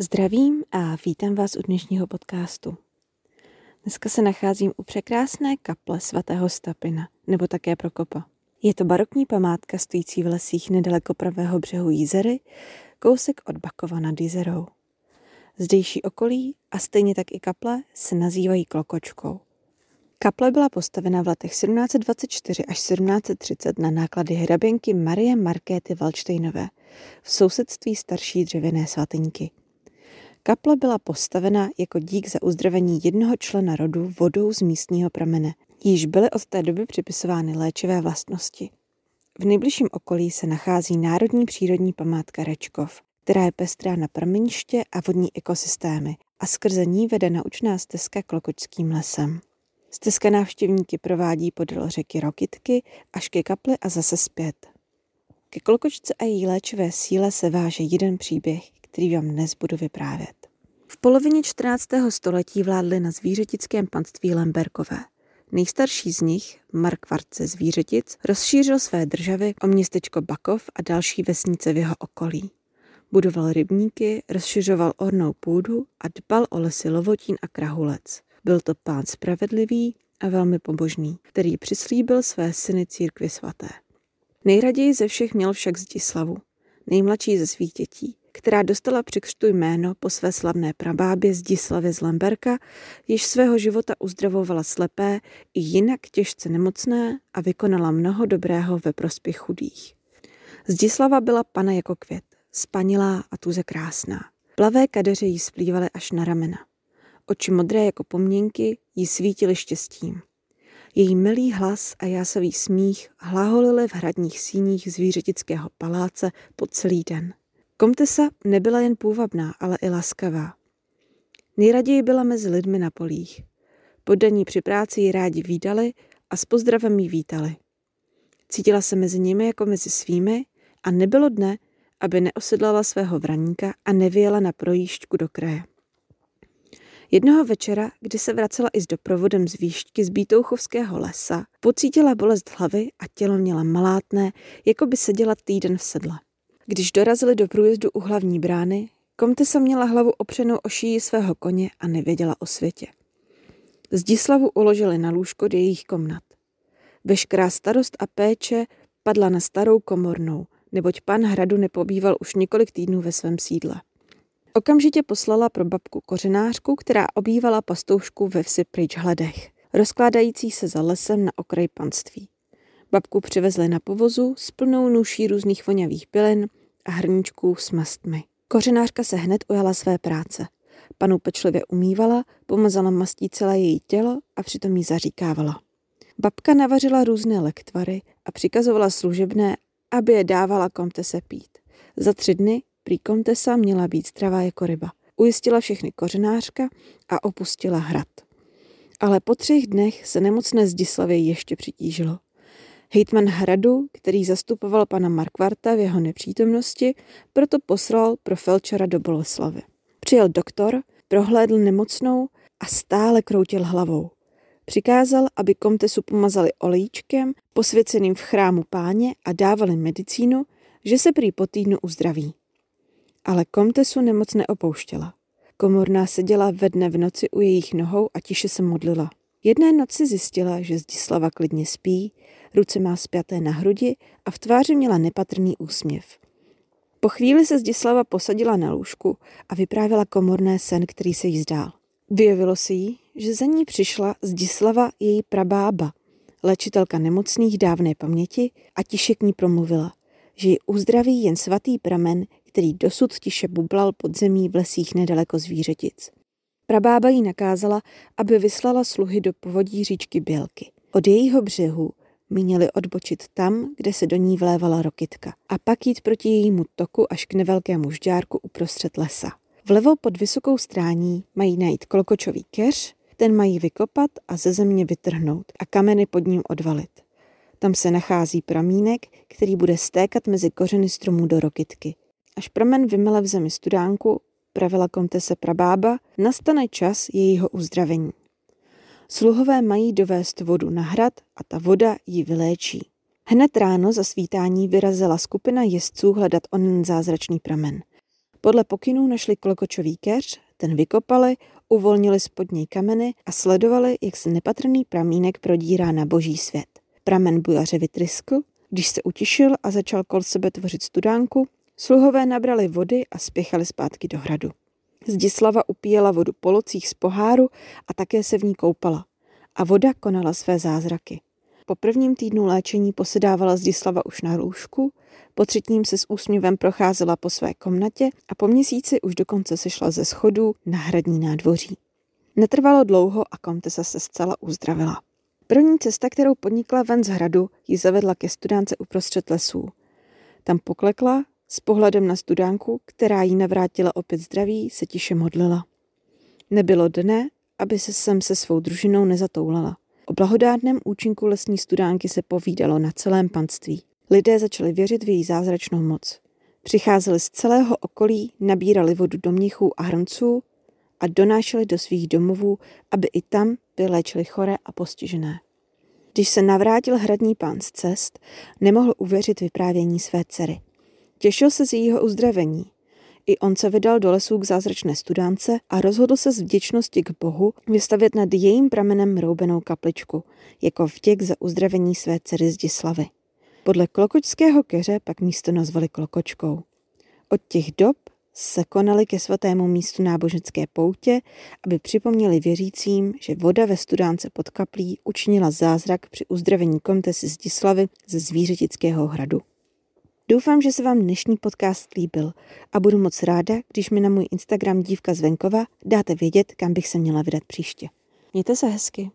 Zdravím a vítám vás u dnešního podcastu. Dneska se nacházím u překrásné kaple svatého Stapina, nebo také Prokopa. Je to barokní památka stojící v lesích nedaleko pravého břehu Jízery, kousek od Bakova nad Jízerou. Zdejší okolí a stejně tak i kaple se nazývají Klokočkou. Kaple byla postavena v letech 1724 až 1730 na náklady hraběnky Marie Markéty Valštejnové v sousedství starší dřevěné svatyňky. Kaple byla postavena jako dík za uzdravení jednoho člena rodu vodou z místního pramene. Již byly od té doby připisovány léčivé vlastnosti. V nejbližším okolí se nachází Národní přírodní památka Rečkov, která je pestrá na prameniště a vodní ekosystémy a skrze ní vede naučná stezka Klokočským lesem. Stezka návštěvníky provádí podél řeky Rokitky až ke kapli a zase zpět. Ke Klokočce a její léčivé síle se váže jeden příběh, který vám dnes budu vyprávět. Polovině 14. století vládly na zvířetickém panství Lemberkové. Nejstarší z nich, Mark Varce Zvířetic, rozšířil své državy o městečko Bakov a další vesnice v jeho okolí. Budoval rybníky, rozšiřoval ornou půdu a dbal o lesy Lovotín a Krahulec. Byl to pán spravedlivý a velmi pobožný, který přislíbil své syny církvi svaté. Nejraději ze všech měl však Zdislavu, nejmladší ze svých dětí, která dostala při křtu jméno po své slavné prabábě Zdislavě z Lemberka, již svého života uzdravovala slepé i jinak těžce nemocné a vykonala mnoho dobrého ve prospěch chudých. Zdislava byla pana jako květ, spanilá a tuze krásná. Plavé kadeře jí splývaly až na ramena. Oči modré jako poměnky jí svítily štěstím. Její milý hlas a jásavý smích hlaholily v hradních síních zvířetického paláce po celý den. Komtesa nebyla jen půvabná, ale i laskavá. Nejraději byla mezi lidmi na polích. Poddaní při práci ji rádi výdali a s pozdravem ji vítali. Cítila se mezi nimi jako mezi svými a nebylo dne, aby neosedlala svého vraníka a nevyjela na projížďku do kraje. Jednoho večera, kdy se vracela i s doprovodem z výšťky z Bítouchovského lesa, pocítila bolest hlavy a tělo měla malátné, jako by seděla týden v sedle. Když dorazili do průjezdu u hlavní brány, komtesa měla hlavu opřenou o šíji svého koně a nevěděla o světě. Zdislavu uložili na lůžko do jejich komnat. Veškerá starost a péče padla na starou komornou, neboť pan hradu nepobýval už několik týdnů ve svém sídle. Okamžitě poslala pro babku kořenářku, která obývala pastoušku ve vsi pryč hledech, rozkládající se za lesem na okraji panství. Babku přivezli na povozu s plnou nůší různých voňavých pilin a hrníčků s mastmi. Kořenářka se hned ujala své práce. Panu pečlivě umývala, pomazala mastí celé její tělo a přitom jí zaříkávala. Babka navařila různé lektvary a přikazovala služebné, aby je dávala komtese pít. Za tři dny prý komtesa měla být zdravá jako ryba. Ujistila všechny kořenářka a opustila hrad. Ale po třech dnech se nemocné Zdislavě ještě přitížilo. Hejtman hradu, který zastupoval pana Markvarta v jeho nepřítomnosti, proto poslal pro felčera do Boleslavy. Přijel doktor, prohlédl nemocnou a stále kroutil hlavou. Přikázal, aby komtesu pomazali olejčkem, posvěceným v chrámu páně a dávali medicínu, že se prý po týdnu uzdraví. Ale komtesu nemoc neopouštěla. Komorná seděla ve dne v noci u jejich nohou a tiše se modlila. Jedné noci zjistila, že Zdislava klidně spí, ruce má spjaté na hrudi a v tváři měla nepatrný úsměv. Po chvíli se Zdislava posadila na lůžku a vyprávěla komorné sen, který se jí zdál. Vyjevilo se jí, že za ní přišla Zdislava její prabába, léčitelka nemocných dávné paměti a tiše k ní promluvila, že ji uzdraví jen svatý pramen, který dosud tiše bublal pod zemí v lesích nedaleko zvířetic. Prabába jí nakázala, aby vyslala sluhy do povodí říčky Bělky. Od jejího břehu měli odbočit tam, kde se do ní vlévala rokitka a pak jít proti jejímu toku až k nevelkému žďárku uprostřed lesa. Vlevo pod vysokou strání mají najít kolkočový keř, ten mají vykopat a ze země vytrhnout a kameny pod ním odvalit. Tam se nachází pramínek, který bude stékat mezi kořeny stromů do rokitky. Až pramen vymele v zemi studánku, pravila komtese prabába, nastane čas jejího uzdravení. Sluhové mají dovést vodu na hrad a ta voda ji vyléčí. Hned ráno za svítání vyrazila skupina jezdců hledat onen zázračný pramen. Podle pokynů našli klokočový keř, ten vykopali, uvolnili spodní kameny a sledovali, jak se nepatrný pramínek prodírá na boží svět. Pramen bujaře vytryskl, když se utišil a začal kol sebe tvořit studánku, sluhové nabrali vody a spěchali zpátky do hradu. Zdislava upíjela vodu po locích z poháru a také se v ní koupala. A voda konala své zázraky. Po prvním týdnu léčení posedávala Zdislava už na lůžku, po třetím se s úsměvem procházela po své komnatě a po měsíci už dokonce sešla ze schodů na hradní nádvoří. Netrvalo dlouho a komtesa se zcela uzdravila. První cesta, kterou podnikla ven z hradu, ji zavedla ke studánce uprostřed lesů. Tam poklekla, s pohledem na studánku, která jí navrátila opět zdraví, se tiše modlila. Nebylo dne, aby se sem se svou družinou nezatoulala. O blahodárném účinku lesní studánky se povídalo na celém panství. Lidé začali věřit v její zázračnou moc. Přicházeli z celého okolí, nabírali vodu do mnichů a hrnců a donášeli do svých domovů, aby i tam vyléčili choré a postižené. Když se navrátil hradní pán z cest, nemohl uvěřit vyprávění své dcery. Těšil se z jejího uzdravení. I on se vydal do lesů k zázračné studánce a rozhodl se z vděčnosti k Bohu vystavět nad jejím pramenem roubenou kapličku, jako vděk za uzdravení své dcery Zdislavy. Podle klokočského keře pak místo nazvali klokočkou. Od těch dob se konaly ke svatému místu náboženské poutě, aby připomněli věřícím, že voda ve studánce pod kaplí učinila zázrak při uzdravení komtesy Zdislavy ze zvířetického hradu. Doufám, že se vám dnešní podcast líbil a budu moc ráda, když mi na můj Instagram dívka z venkova dáte vědět, kam bych se měla vydat příště. Mějte se hezky.